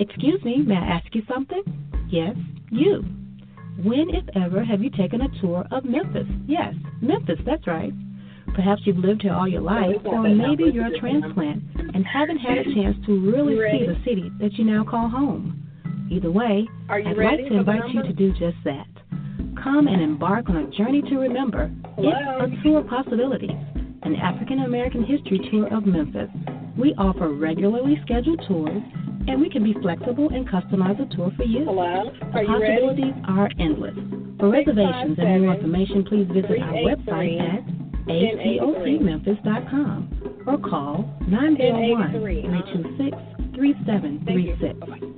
Excuse me, may I ask you something? Yes, you. When, if ever, have you taken a tour of Memphis? Yes, Memphis, that's right. Perhaps you've lived here all your life, or maybe you're a transplant and haven't had a chance to really see the city that you now call home. Either way, I'd like to invite you to do just that. Come and embark on a journey to remember. It's a tour of possibilities, an African American history tour of Memphis. We offer regularly scheduled tours and we can be flexible and customize a tour for you. Hello? Are the possibilities are endless. For reservations and more information, please visit our website at acotmemphis.com or call 901 326 3736.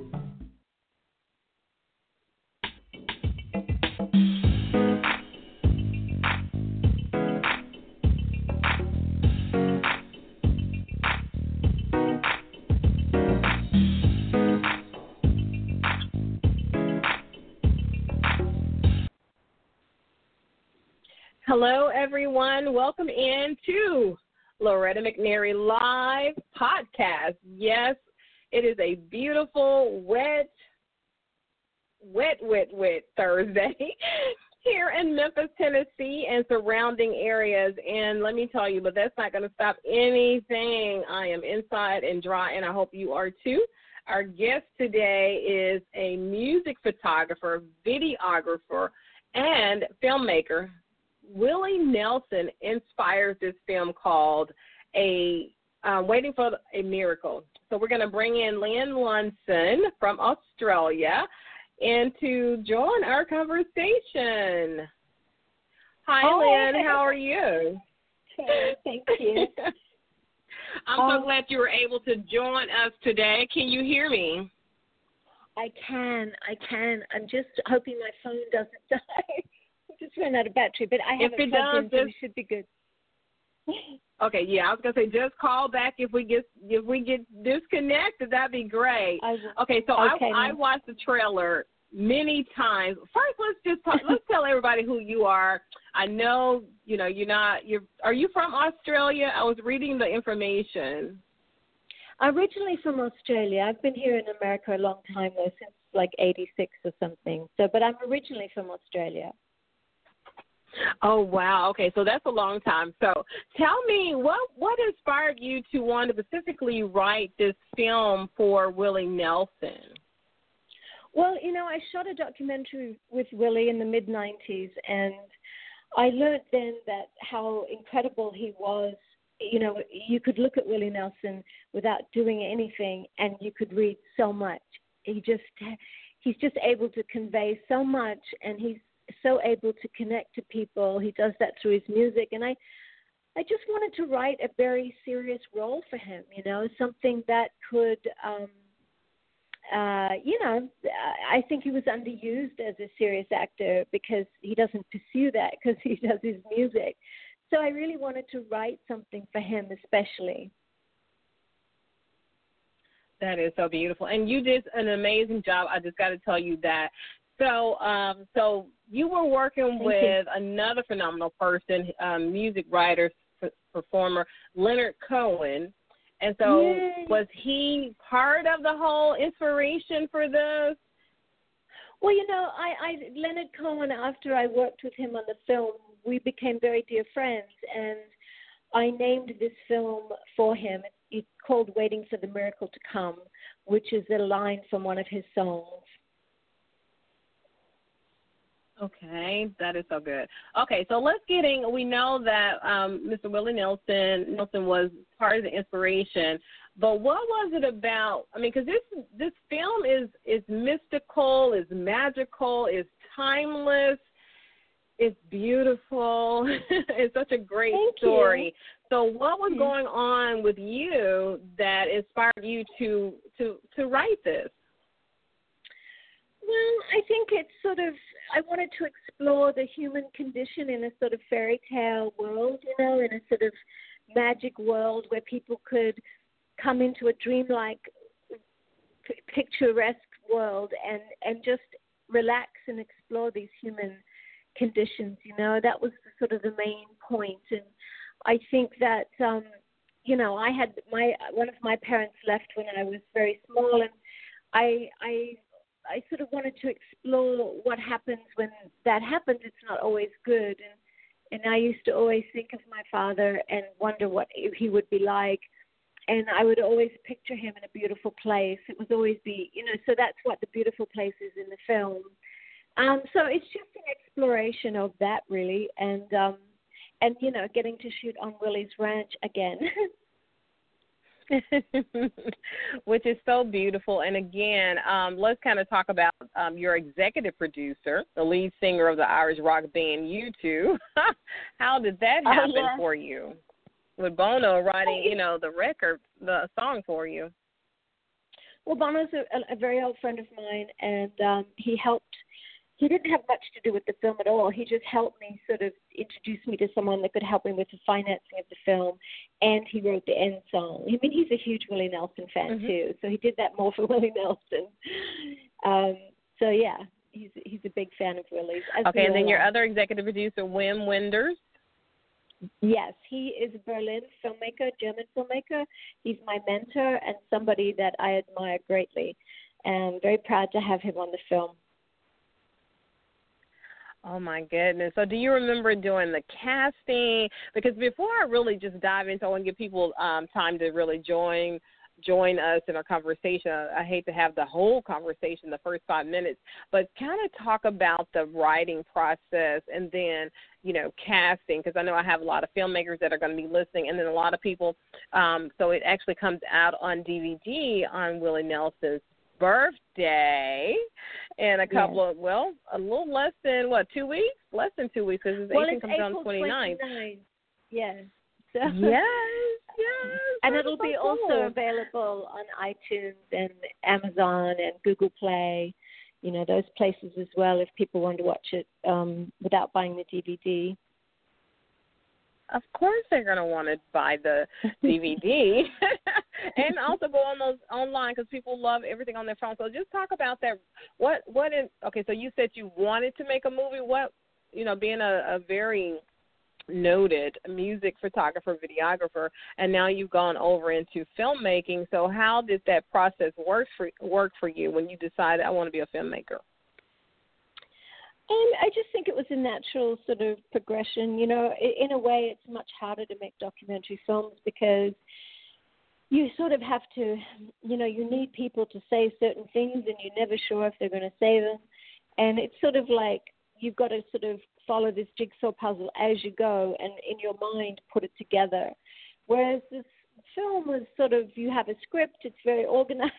Hello, everyone. Welcome in to Loretta McNary Live Podcast. Yes, it is a beautiful, wet, wet, wet, wet Thursday here in Memphis, Tennessee, and surrounding areas. And let me tell you, but that's not going to stop anything. I am inside and dry, and I hope you are too. Our guest today is a music photographer, videographer, and filmmaker Willie Nelson inspires this film called a uh, Waiting for a Miracle. So we're going to bring in Lian Lunson from Australia and to join our conversation. Hi, oh, Lian. How are you? Okay, thank you. I'm um, so glad you were able to join us today. Can you hear me? I can. I can. I'm just hoping my phone doesn't die just ran out of battery, but I have if it, it does, in, so we should be good. okay, yeah, I was gonna say just call back if we get if we get disconnected. That'd be great. Okay, so okay, I I watched the trailer many times. First, let's just talk, let's tell everybody who you are. I know you know you're not you're. Are you from Australia? I was reading the information. Originally from Australia. I've been here in America a long time though, since like '86 or something. So, but I'm originally from Australia. Oh wow. Okay, so that's a long time. So tell me what what inspired you to want to specifically write this film for Willie Nelson? Well, you know, I shot a documentary with Willie in the mid '90s, and I learned then that how incredible he was. You know, you could look at Willie Nelson without doing anything, and you could read so much. He just he's just able to convey so much, and he's so able to connect to people. He does that through his music, and I, I just wanted to write a very serious role for him. You know, something that could, um, uh, you know, I think he was underused as a serious actor because he doesn't pursue that because he does his music. So I really wanted to write something for him, especially. That is so beautiful, and you did an amazing job. I just got to tell you that so, um, so you were working Thank with you. another phenomenal person, um, music writer, f- performer, Leonard Cohen. And so, Yay. was he part of the whole inspiration for this? Well, you know, I, I Leonard Cohen. After I worked with him on the film, we became very dear friends, and I named this film for him. It's called "Waiting for the Miracle to Come," which is a line from one of his songs. Okay, that is so good. Okay, so let's get in. We know that um, Mr. Willie Nelson Nelson was part of the inspiration, but what was it about? I mean, because this this film is is mystical, is magical, is timeless. It's beautiful. it's such a great Thank story. You. So, what was going on with you that inspired you to to to write this? Well, I think it's sort of I wanted to explore the human condition in a sort of fairy tale world, you know, in a sort of magic world where people could come into a dreamlike picturesque world and and just relax and explore these human conditions you know. That was sort of the main point. And i think that um you know i had my one of my parents left when i was very small and i i i sort of wanted to explore what happens when that happens it's not always good and and i used to always think of my father and wonder what he would be like and I would always picture him in a beautiful place. It was always be, you know, so that's what the beautiful place is in the film. Um, so it's just an exploration of that, really, and um, and you know, getting to shoot on Willie's ranch again. Which is so beautiful. And again, um, let's kind of talk about um, your executive producer, the lead singer of the Irish rock band U2. How did that oh, happen oh, yeah. for you? with Bono writing, you know, the record, the song for you. Well, Bono's a, a very old friend of mine, and um, he helped. He didn't have much to do with the film at all. He just helped me sort of introduce me to someone that could help me with the financing of the film, and he wrote the end song. I mean, he's a huge Willie Nelson fan mm-hmm. too, so he did that more for Willie Nelson. Um, so yeah, he's he's a big fan of Willie's. Okay, and then your other executive producer, Wim Wenders. Yes, he is a Berlin filmmaker, German filmmaker. He's my mentor and somebody that I admire greatly. And very proud to have him on the film. Oh my goodness. So do you remember doing the casting? Because before I really just dive into I want to give people um time to really join join us in our conversation. I hate to have the whole conversation the first five minutes, but kind of talk about the writing process and then, you know, casting, because I know I have a lot of filmmakers that are going to be listening, and then a lot of people. Um, so it actually comes out on DVD on Willie Nelson's birthday in a couple yes. of well a little less than what two weeks less than two weeks because well, 18 comes April on 29th 29. yes so. yes yes and it'll so be cool. also available on iTunes and Amazon and Google Play you know those places as well if people want to watch it um without buying the DVD of course they're going to want to buy the DVD and also go on those online because people love everything on their phone. So just talk about that. What what is okay? So you said you wanted to make a movie. What you know, being a, a very noted music photographer, videographer, and now you've gone over into filmmaking. So how did that process work for work for you when you decided I want to be a filmmaker? Um, I just think it was a natural sort of progression. You know, in a way, it's much harder to make documentary films because you sort of have to, you know, you need people to say certain things, and you're never sure if they're going to say them. And it's sort of like you've got to sort of follow this jigsaw puzzle as you go, and in your mind put it together. Whereas this film was sort of you have a script, it's very organized,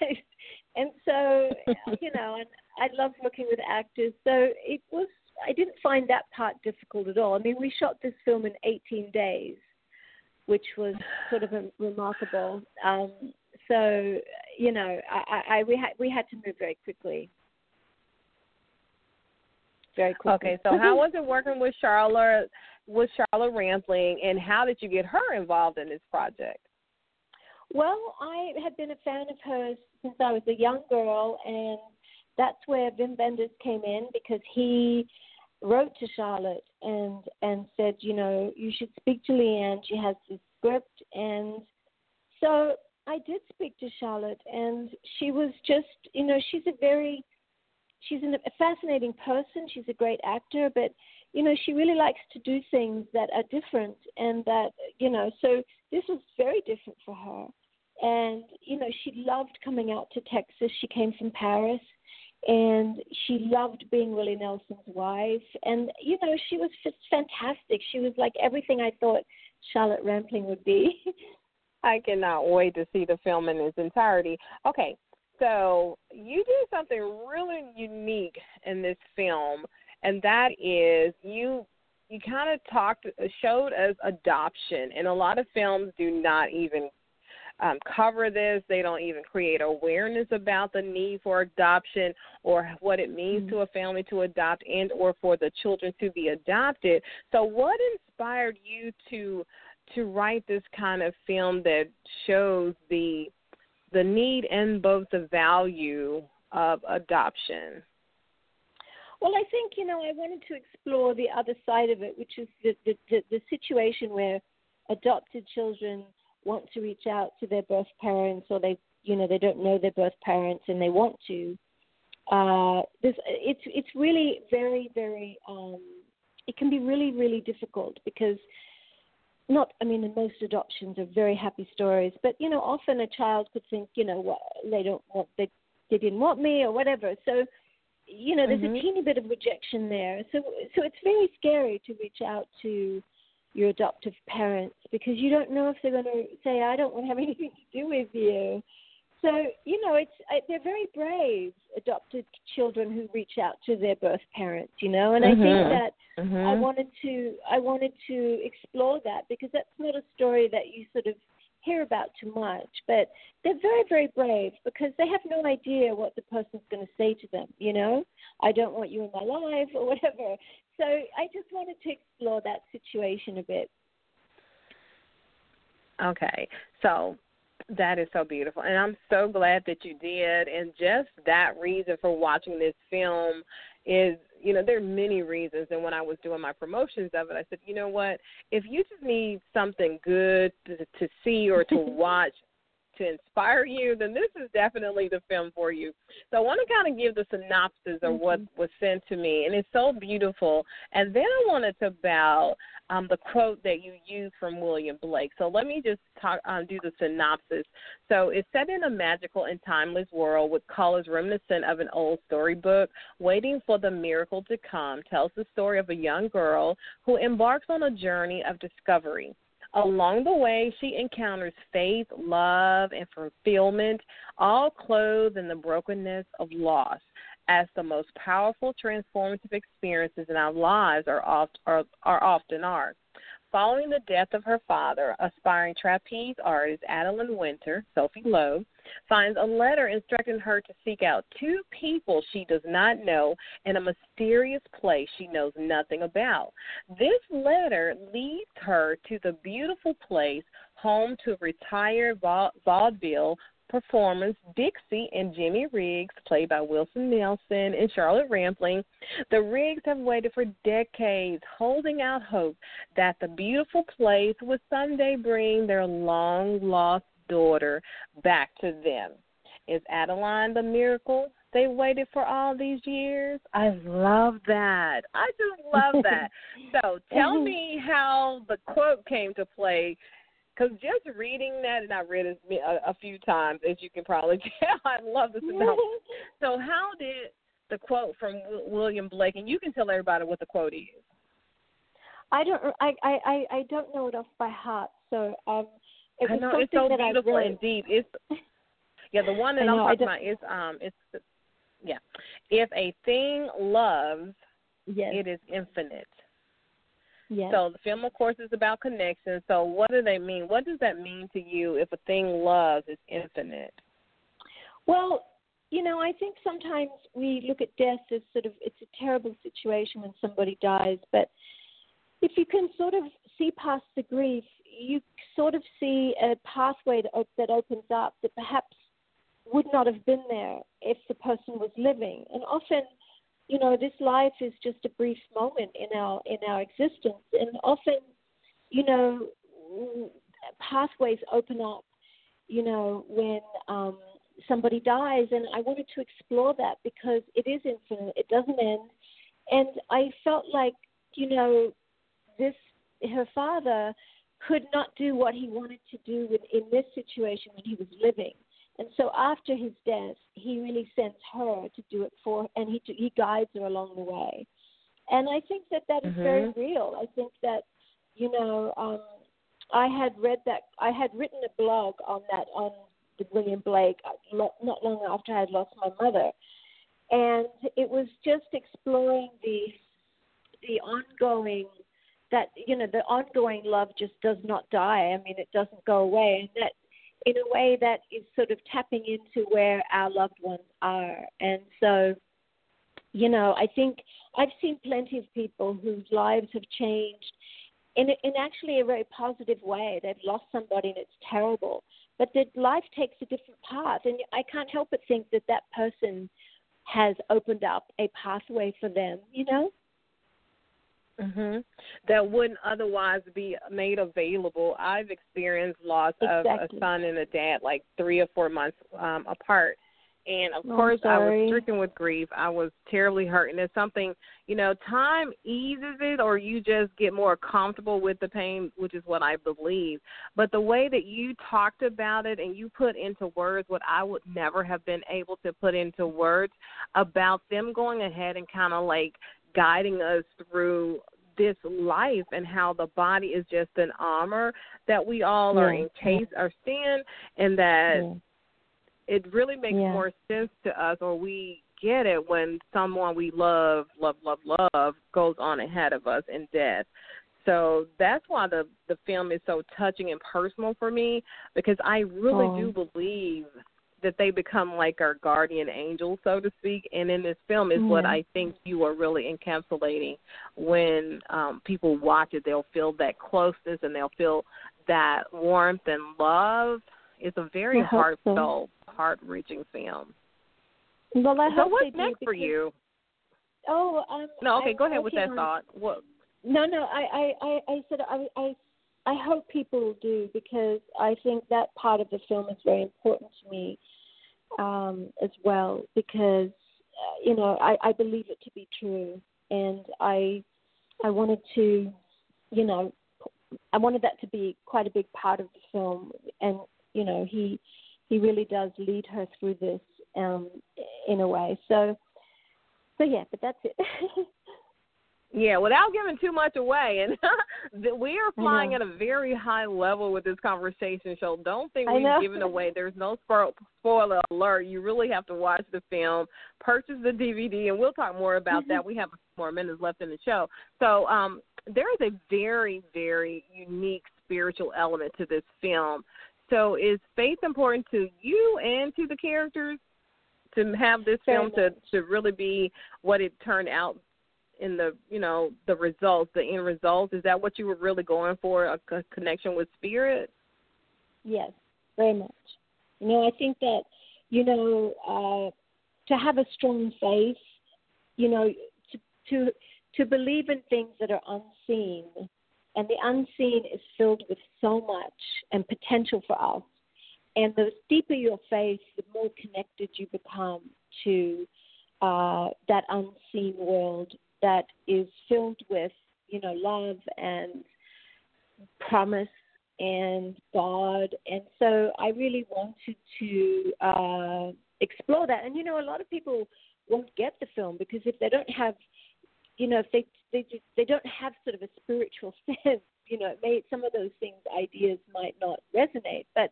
and so you know, and I love working with actors. So it was I didn't find that part difficult at all. I mean, we shot this film in 18 days, which was sort of remarkable. Um, so you know, I, I we had we had to move very quickly. Very quickly. Okay, so how was it working with Charlotte with Charlotte Rampling, and how did you get her involved in this project? Well, I had been a fan of hers since I was a young girl, and that's where Wim Wenders came in because he wrote to Charlotte and and said, you know, you should speak to Lian. She has this script, and so I did speak to Charlotte, and she was just, you know, she's a very she's an, a fascinating person. She's a great actor, but you know, she really likes to do things that are different, and that you know, so this was very different for her. And you know, she loved coming out to Texas. She came from Paris, and she loved being Willie Nelson's wife. And you know, she was just fantastic. She was like everything I thought Charlotte Rampling would be. I cannot wait to see the film in its entirety. Okay, so you do something really unique in this film, and that is you you kind of talked showed us adoption and a lot of films do not even um, cover this. They don't even create awareness about the need for adoption or what it means mm-hmm. to a family to adopt and or for the children to be adopted. So what inspired you to to write this kind of film that shows the the need and both the value of adoption? Well, I think you know I wanted to explore the other side of it, which is the the, the, the situation where adopted children want to reach out to their birth parents or they you know they don't know their birth parents and they want to uh this it's it's really very very um it can be really really difficult because not i mean most adoptions are very happy stories but you know often a child could think you know what they don't want they they didn't want me or whatever so you know there's mm-hmm. a teeny bit of rejection there so so it's very scary to reach out to your adoptive parents because you don't know if they're going to say, "I don't want to have anything to do with you." So you know, it's they're very brave adopted children who reach out to their birth parents. You know, and mm-hmm. I think mm-hmm. that mm-hmm. I wanted to I wanted to explore that because that's not a story that you sort of hear about too much. But they're very very brave because they have no idea what the person's going to say to them. You know, I don't want you in my life or whatever. So I just wanted to explore that situation a bit. Okay. So that is so beautiful. And I'm so glad that you did. And just that reason for watching this film is, you know, there are many reasons. And when I was doing my promotions of it, I said, you know what? If you just need something good to, to see or to watch, to inspire you, then this is definitely the film for you. So I want to kind of give the synopsis of what mm-hmm. was sent to me, and it's so beautiful. And then I wanted to about um, the quote that you used from William Blake. So let me just talk, um, do the synopsis. So it's set in a magical and timeless world with colors reminiscent of an old storybook. Waiting for the miracle to come tells the story of a young girl who embarks on a journey of discovery. Along the way, she encounters faith, love, and fulfillment, all clothed in the brokenness of loss. As the most powerful transformative experiences in our lives are, oft, are, are often are. Following the death of her father, aspiring trapeze artist Adeline Winter, Sophie Lowe, finds a letter instructing her to seek out two people she does not know in a mysterious place she knows nothing about. This letter leads her to the beautiful place home to retired vaudeville performance, Dixie and Jimmy Riggs, played by Wilson Nelson and Charlotte Rampling. The Riggs have waited for decades, holding out hope that the beautiful place would someday bring their long lost daughter back to them. Is Adeline the miracle they waited for all these years? I love that. I just love that. so tell me how the quote came to play because just reading that, and I read it a, a few times, as you can probably tell, I love this about. so, how did the quote from William Blake, and you can tell everybody what the quote is. I don't. I I I don't know it off by heart. So um, it I know it's so beautiful I and deep. It's yeah, the one that I'm talking about is um, it's yeah. If a thing loves, yes. it is infinite. Yes. So the film, of course, is about connection. So what do they mean? What does that mean to you if a thing loves is infinite? Well, you know, I think sometimes we look at death as sort of it's a terrible situation when somebody dies, but if you can sort of see past the grief, you sort of see a pathway that, that opens up that perhaps would not have been there if the person was living. And often you know, this life is just a brief moment in our in our existence, and often, you know, pathways open up, you know, when um, somebody dies, and I wanted to explore that because it is infinite, it doesn't end, and I felt like, you know, this her father could not do what he wanted to do in, in this situation when he was living and so after his death, he really sends her to do it for, and he he guides her along the way. And I think that that is mm-hmm. very real. I think that you know, um, I had read that I had written a blog on that on the William Blake uh, not long after I had lost my mother, and it was just exploring the the ongoing that you know the ongoing love just does not die. I mean, it doesn't go away, and that in a way that is sort of tapping into where our loved ones are. And so, you know, I think I've seen plenty of people whose lives have changed in in actually a very positive way. They've lost somebody and it's terrible, but their life takes a different path, and I can't help but think that that person has opened up a pathway for them. You know. Mhm. That wouldn't otherwise be made available. I've experienced loss exactly. of a son and a dad like 3 or 4 months um apart. And of oh, course I was stricken with grief. I was terribly hurt and it's something, you know, time eases it or you just get more comfortable with the pain, which is what I believe. But the way that you talked about it and you put into words what I would never have been able to put into words about them going ahead and kind of like guiding us through this life and how the body is just an armor that we all yeah. are encased or stand and that yeah. it really makes yeah. more sense to us or we get it when someone we love, love, love, love goes on ahead of us in death. So that's why the the film is so touching and personal for me because I really oh. do believe that they become like our guardian angel, so to speak. And in this film is what I think you are really encapsulating. When um, people watch it, they'll feel that closeness and they'll feel that warmth and love. It's a very heartfelt, so. heart-reaching film. Well, I so hope what's next for you? Oh, um, no. Okay, I'm go ahead with that on, thought. What? No, no. I, I, I, I said I, I, I hope people do because I think that part of the film is very important to me um, as well because uh, you know I, I believe it to be true, and I I wanted to you know I wanted that to be quite a big part of the film, and you know he he really does lead her through this um, in a way. So so yeah, but that's it. Yeah, without giving too much away, and we are flying at a very high level with this conversation. So don't think we've given away. There's no spoiler alert. You really have to watch the film, purchase the DVD, and we'll talk more about Mm-hmm. that. We have more minutes left in the show. So um, there is a very, very unique spiritual element to this film. So is faith important to you and to the characters? To have this film to to really be what it turned out in the you know the results, the end results. Is that what you were really going for? A, connection with spirit? Yes, very much. You know, I think that you know uh, to have a strong faith, you know, to to to believe in things that are unseen, and the unseen is filled with so much and potential for us. And the deeper your faith, the more connected you become to uh, that unseen world that is filled with, you know, love and promise and God. And so I really wanted to uh, explore that. And you know, a lot of people won't get the film because if they don't have, you know, if they they they don't have sort of a spiritual sense, you know, it may some of those things ideas might not resonate. But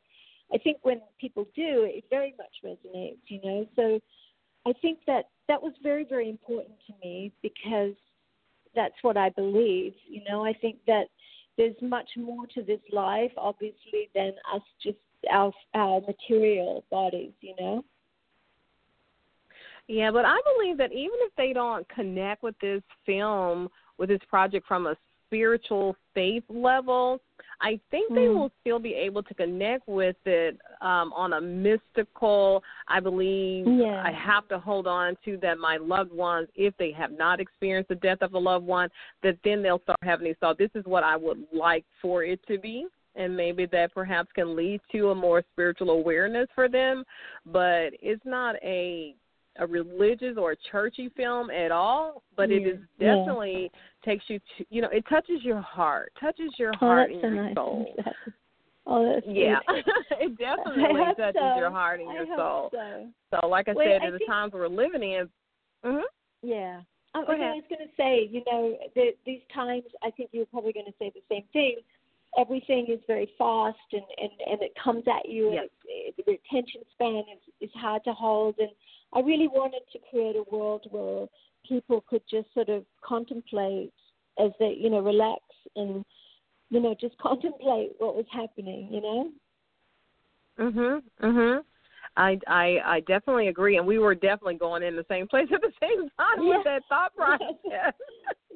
I think when people do, it very much resonates. You know, so I think that that was very, very important to me because that's what I believe. You know, I think that there's much more to this life, obviously, than us just our our material bodies. You know. Yeah, but I believe that even if they don't connect with this film, with this project from a spiritual faith level, I think mm. they will still be able to connect with it um, on a mystical. I believe yeah. I have to hold on to that my loved ones, if they have not experienced the death of a loved one, that then they'll start having these thoughts. This is what I would like for it to be. And maybe that perhaps can lead to a more spiritual awareness for them, but it's not a a religious or a churchy film at all, but yeah. it is definitely yeah. takes you to you know it touches your heart, touches your heart oh, and so your nice. soul. Oh, that's yeah, it definitely touches so. your heart and your soul. So. so. like I Wait, said, I in the times we're living in. Mm-hmm. Yeah. Um, okay. I was going to say, you know, the, these times, I think you're probably going to say the same thing. Everything is very fast and, and, and it comes at you, Yes. and it, the attention span is, is hard to hold. And I really wanted to create a world where people could just sort of contemplate as they you know relax and you know just contemplate what was happening. You know. Mhm. Mhm. I I I definitely agree, and we were definitely going in the same place at the same time yeah. with that thought process.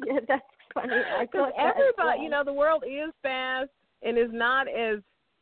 yeah, that's funny. Because everybody, you know, the world is fast and is not as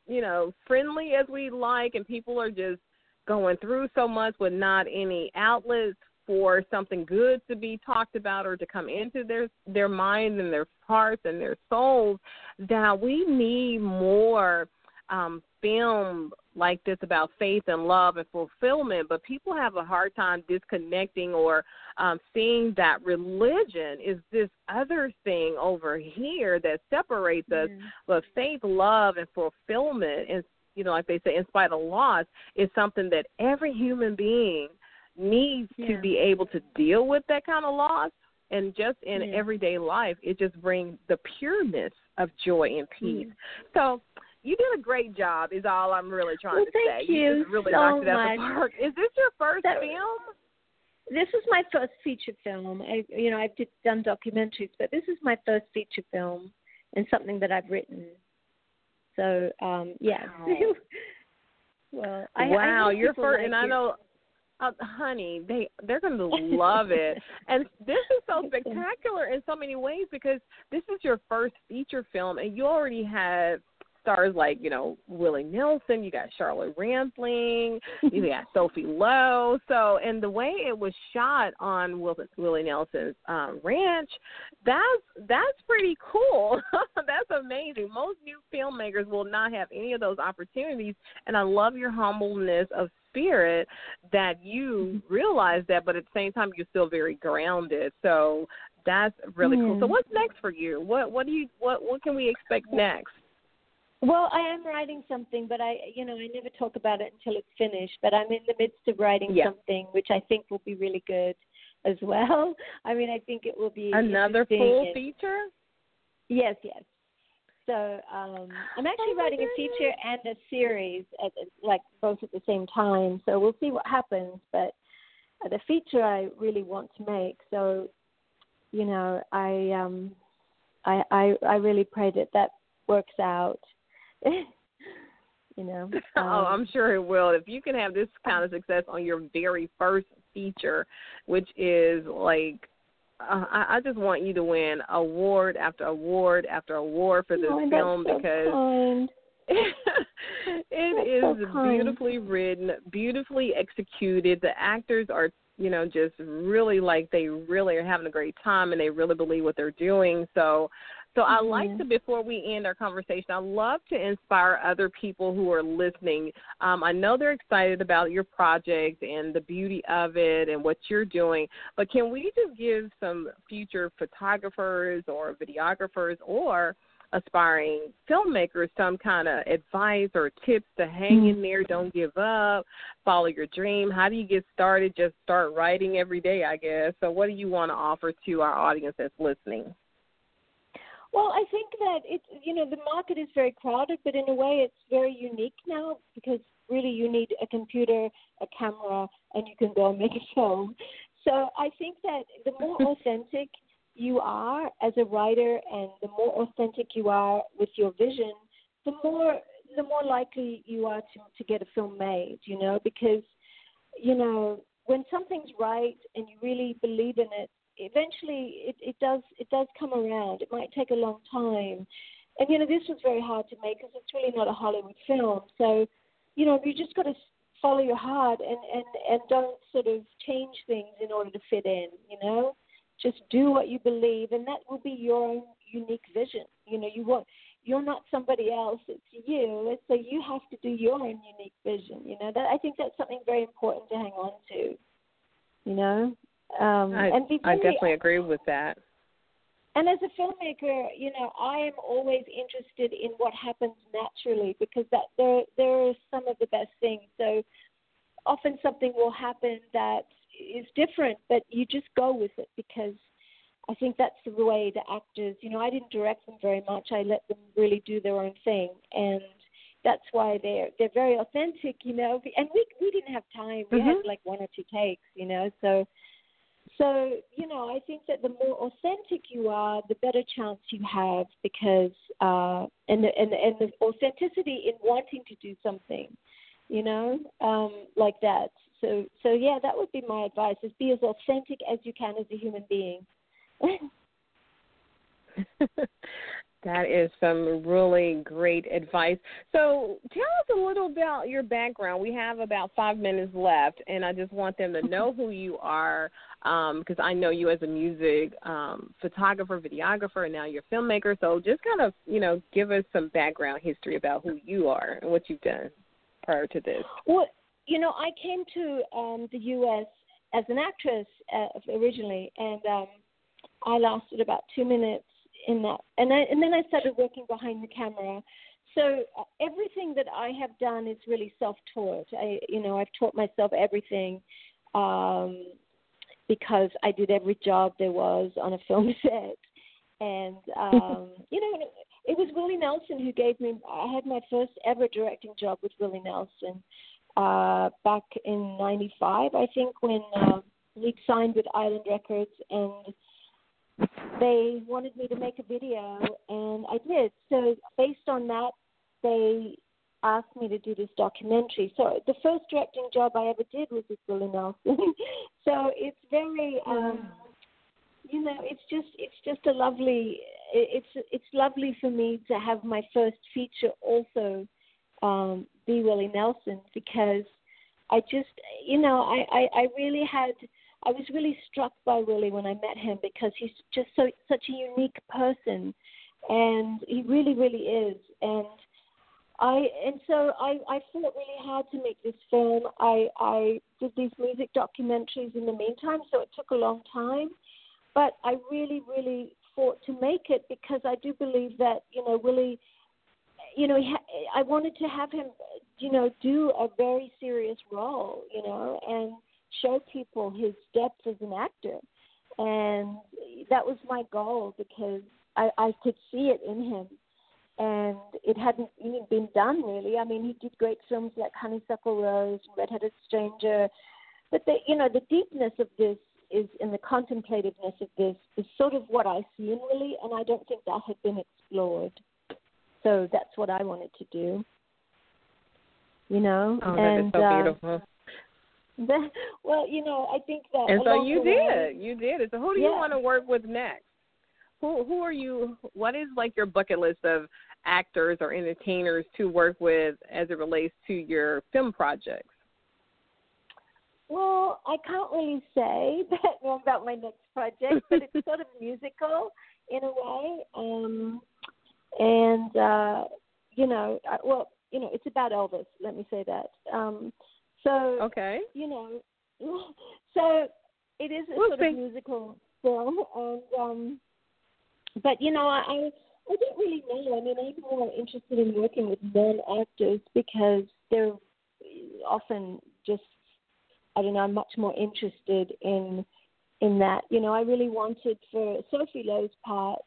you know friendly as we like, and people are just going through so much with not any outlets for something good to be talked about or to come into their their minds and their hearts and their souls that we need more um film like this about faith and love and fulfillment, but people have a hard time disconnecting or um, seeing that religion is this other thing over here that separates us. Mm-hmm. But faith, love, and fulfillment, and you know, like they say, in spite of loss, is something that every human being needs yeah. to be able to deal with that kind of loss. And just in yeah. everyday life, it just brings the pureness of joy and peace. Mm-hmm. So you did a great job. Is all I'm really trying well, to thank say. You, you really so knocked it out much. the park. Is this your first that, film? This is my first feature film. I, you know, I've done documentaries, but this is my first feature film and something that I've written. So, um, yeah. Wow. well, I, wow, I you're first, like and I know uh, honey, they they're going to love it. and this is so spectacular in so many ways because this is your first feature film, and you already have stars like you know Willie Nelson, you got Charlotte Rampling, you got Sophie Lowe. So, and the way it was shot on Willie Nelson's um, ranch, that's that's pretty cool. that's amazing. Most new filmmakers will not have any of those opportunities, and I love your humbleness of spirit that you mm-hmm. realize that, but at the same time you're still very grounded. So that's really cool. So what's next for you? What what do you what what can we expect next? Well, I am writing something, but I, you know, I never talk about it until it's finished. But I'm in the midst of writing yeah. something, which I think will be really good as well. I mean, I think it will be another full feature. Yes, yes. So um, I'm actually oh writing a feature and a series, at, like both at the same time. So we'll see what happens. But the feature I really want to make. So, you know, I um, I I, I really pray that that works out. you know. oh, um, I'm sure it will. If you can have this kind of success on your very first feature, which is like uh, I, I just want you to win award after award after award for this oh, film so because kind. it is so beautifully written, beautifully executed. The actors are, you know, just really like they really are having a great time and they really believe what they're doing. So so I like mm-hmm. to, before we end our conversation, I love to inspire other people who are listening. Um, I know they're excited about your project and the beauty of it and what you're doing, but can we just give some future photographers or videographers or aspiring filmmakers some kind of advice or tips to hang in there, don't give up, follow your dream? How do you get started? Just start writing every day, I guess. So, what do you want to offer to our audience that's listening? Well, I think that it's you know the market is very crowded, but in a way it's very unique now because really you need a computer, a camera, and you can go and make a film. So I think that the more authentic you are as a writer, and the more authentic you are with your vision, the more the more likely you are to to get a film made. You know, because you know when something's right and you really believe in it, eventually it, it does it does come around. It might take a long time, and you know this was very hard to make because it's really not a Hollywood film. So, you know, you just got to follow your heart and and and don't sort of change things in order to fit in. You know, just do what you believe, and that will be your own unique vision. You know, you want you're not somebody else; it's you. It's so you have to do your own unique vision. You know, that I think that's something very important to hang on to. You know, um, I, and I definitely agree with that. And as a filmmaker, you know, I am always interested in what happens naturally because that there there are some of the best things. So often something will happen that is different, but you just go with it because I think that's the way the actors. You know, I didn't direct them very much. I let them really do their own thing, and that's why they're they're very authentic. You know, and we we didn't have time. We mm-hmm. had like one or two takes. You know, so so you know, I think that the more authentic you are, the better chance you have because uh, and the, and the, and the authenticity in wanting to do something, you know, um, like that. So so yeah, that would be my advice: is be as authentic as you can as a human being. That is some really great advice. So, tell us a little about your background. We have about five minutes left, and I just want them to know who you are because um, I know you as a music um, photographer, videographer, and now you're a filmmaker. So, just kind of, you know, give us some background history about who you are and what you've done prior to this. Well, you know, I came to um, the U.S. as an actress uh, originally, and um, I lasted about two minutes in that. And I, and then I started working behind the camera. So uh, everything that I have done is really self-taught. I, you know, I've taught myself everything um, because I did every job there was on a film set. And um, you know, it was Willie Nelson who gave me. I had my first ever directing job with Willie Nelson uh, back in '95, I think, when uh, he signed with Island Records, and they wanted me to make a video, and I did. So based on that, they asked me to do this documentary. So the first directing job I ever did was with Willie Nelson. so it's very, um, you know, it's just it's just a lovely. It's it's lovely for me to have my first feature also um, be Willie Nelson because I just, you know, I I, I really had I was really struck by Willie when I met him because he's just so such a unique person, and he really, really is. And I and so I I fought really hard to make this film. I I did these music documentaries in the meantime, so it took a long time, but I really, really fought to make it because I do believe that you know Willie you know, I wanted to have him, you know, do a very serious role, you know, and show people his depth as an actor. And that was my goal because I, I could see it in him. And it hadn't even been done really. I mean, he did great films like Honeysuckle Rose and Red-Headed Stranger, but the you know the deepness of this is in the contemplativeness of this is sort of what I see in Willie, and I don't think that had been explored. So that's what I wanted to do. You know, oh, and that is so uh, beautiful. well, you know, I think that. And so you did. You did it. So who do yeah. you want to work with next? Who who are you? What is like your bucket list of actors or entertainers to work with as it relates to your film projects? Well, I can't really say that about my next project, but it's sort of musical in a way. Um, and uh, you know, well, you know, it's about Elvis. Let me say that. Um, so okay, you know, so it is a we'll sort see. of musical film, and um, but you know, I I don't really know. I mean, I'm more interested in working with non actors because they're often just I don't know. I'm much more interested in in that. You know, I really wanted for Sophie Lowe's part.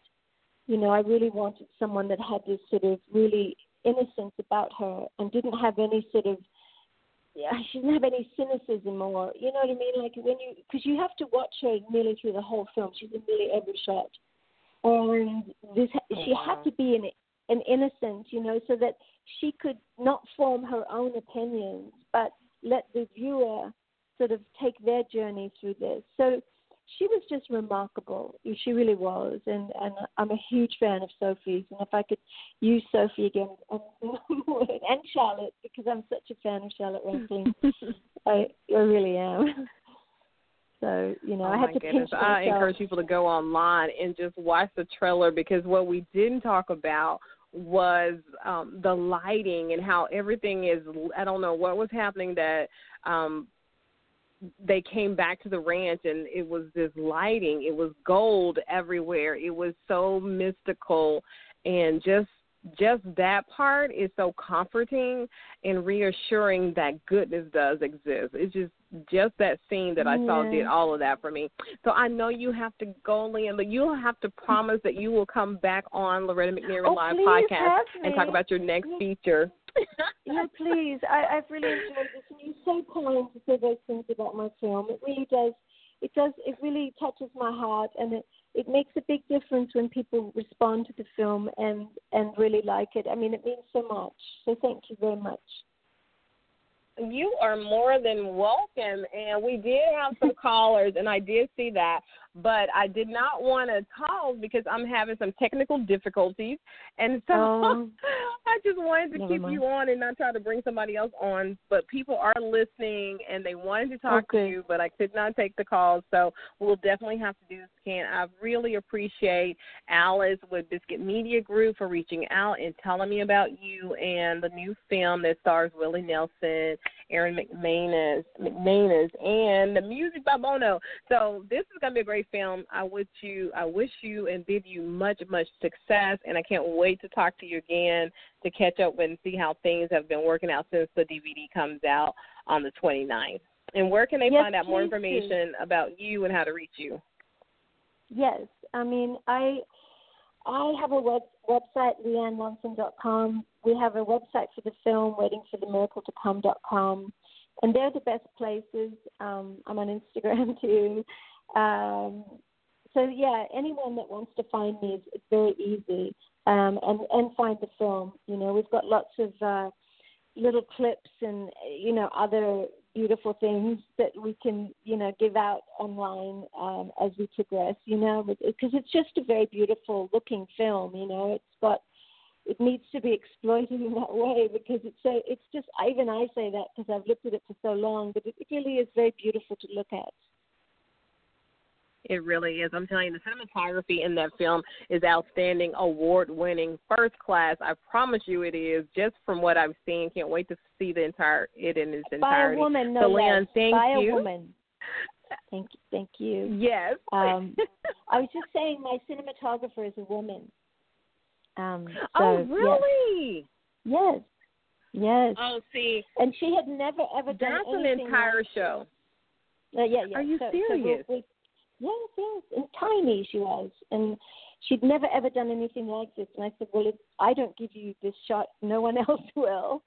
You know, I really wanted someone that had this sort of really innocence about her and didn't have any sort of yeah, she didn't have any cynicism or you know what I mean. Like when you because you have to watch her nearly through the whole film. She's in nearly every shot, and this oh, she had oh, to be an an innocent, you know, so that she could not form her own opinions, but let the viewer sort of take their journey through this. So she was just remarkable. She really was, and and I'm a huge fan of Sophie's. And if I could use Sophie again, and, and Charlotte, because I'm such a fan of Charlotte Rampling, I I really am. So you know, oh I had to goodness. pinch myself. I encourage people to go online and just watch the trailer because what we didn't talk about was um the lighting and how everything is I don't know what was happening that um they came back to the ranch and it was this lighting it was gold everywhere it was so mystical and just just that part is so comforting and reassuring that goodness does exist it's just just that scene that i saw did all of that for me so i know you have to go Lynn, but you'll have to promise that you will come back on loretta McNary oh, live podcast and talk about your next feature yeah, please. I, I've really enjoyed this, and you're so kind to say those things about my film. It really does it does it really touches my heart and it it makes a big difference when people respond to the film and and really like it. I mean, it means so much. So thank you very much. You are more than welcome. And we did have some callers, and I did see that but I did not want to call because I'm having some technical difficulties, and so um, I just wanted to keep mind. you on and not try to bring somebody else on. But people are listening and they wanted to talk okay. to you, but I could not take the call, so we'll definitely have to do this again. I really appreciate Alice with Biscuit Media Group for reaching out and telling me about you and the new film that stars Willie Nelson, Aaron McManus, McManus, and the music by Bono. So this is gonna be a great film. I wish you I wish you and bid you much, much success and I can't wait to talk to you again to catch up and see how things have been working out since the DVD comes out on the 29th. And where can they yes, find out more information do. about you and how to reach you? Yes, I mean I I have a web, website, lianlunson.com. We have a website for the film, waitingforthemiracletocome.com. And they're the best places. Um, I'm on Instagram too. Um, so yeah, anyone that wants to find me, it's, very easy, um, and and find the film. You know, we've got lots of uh, little clips and you know other beautiful things that we can you know give out online um, as we progress. You know, because it's just a very beautiful looking film. You know, it's got it needs to be exploited in that way because it's so it's just even I say that because I've looked at it for so long, but it really is very beautiful to look at. It really is. I'm telling you, the cinematography in that film is outstanding, award winning, first class. I promise you it is, just from what I've seen. Can't wait to see the entire it in its entirety. By a woman, no so, less. thank By you. a woman. Thank you. Thank you. Yes. um, I was just saying my cinematographer is a woman. Um, so, oh, really? Yes. Yes. Oh, see. And she had never ever done That's an entire like show. Uh, yeah, yeah. Are you so, serious? So we, we, Yes, yes, and tiny she was, and she'd never ever done anything like this. And I said, well, if I don't give you this shot, no one else will.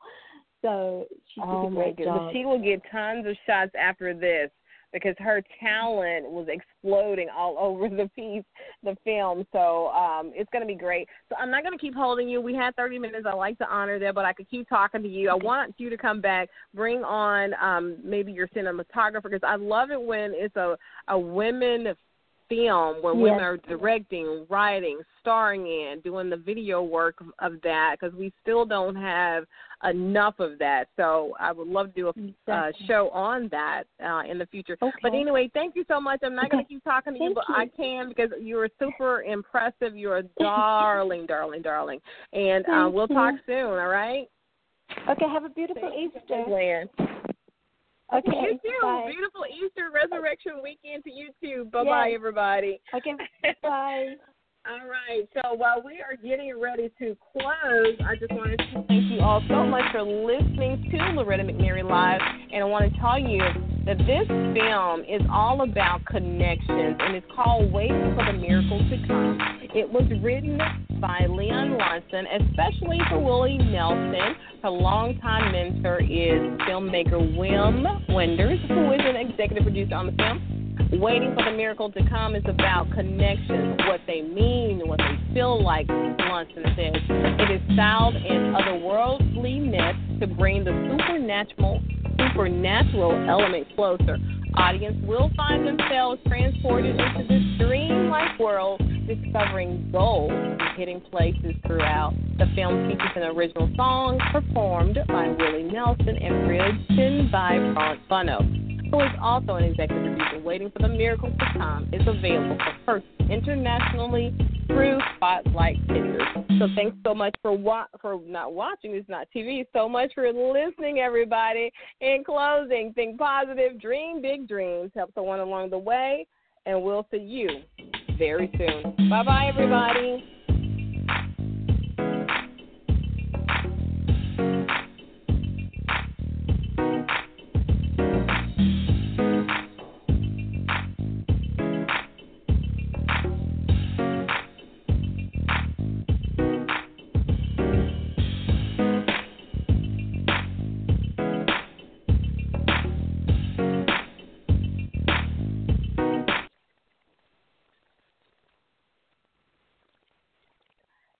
So she did oh a great my goodness. job. She will get tons of shots after this because her talent was exploding all over the piece, the film. So um, it's going to be great. So I'm not going to keep holding you. We had 30 minutes. I like to honor that, but I could keep talking to you. I want you to come back, bring on um, maybe your cinematographer because I love it when it's a a women film where yes. women are directing, writing, starring in, doing the video work of that because we still don't have enough of that. So I would love to do a uh, show on that uh, in the future. Okay. But anyway, thank you so much. I'm not going to keep talking to you, but you. I can because you're super impressive. You're a darling, darling, darling. And uh, we'll you. talk soon, all right? Okay, have a beautiful Thank Easter. Okay. You too. Bye. Beautiful Easter resurrection weekend to you too. Bye yes. bye, everybody. Okay. Bye. All right. So while we are getting ready to close, I just wanted to thank you all so much for listening to Loretta McNary Live. And I want to tell you that this film is all about connections and it's called Waiting for the Miracle to Come. It was written by Lian Lunson, especially for Willie Nelson. Her longtime mentor is filmmaker Wim Wenders, who is an executive producer on the film. Waiting for the miracle to come is about connections, what they mean, what they feel like, Lunson says. It is styled in otherworldly otherworldliness to bring the supernatural supernatural element closer. Audience will find themselves transported into this dreamlike world, discovering gold and hidden places throughout. The film features an original song performed by Willie Nelson and written by Bono who is also an executive producer waiting for the miracle to come, is available for first internationally through Spotlight Pictures. So thanks so much for wa- for not watching. It's not TV. So much for listening, everybody. In closing, think positive, dream big dreams, help someone along the way, and we'll see you very soon. Bye bye, everybody.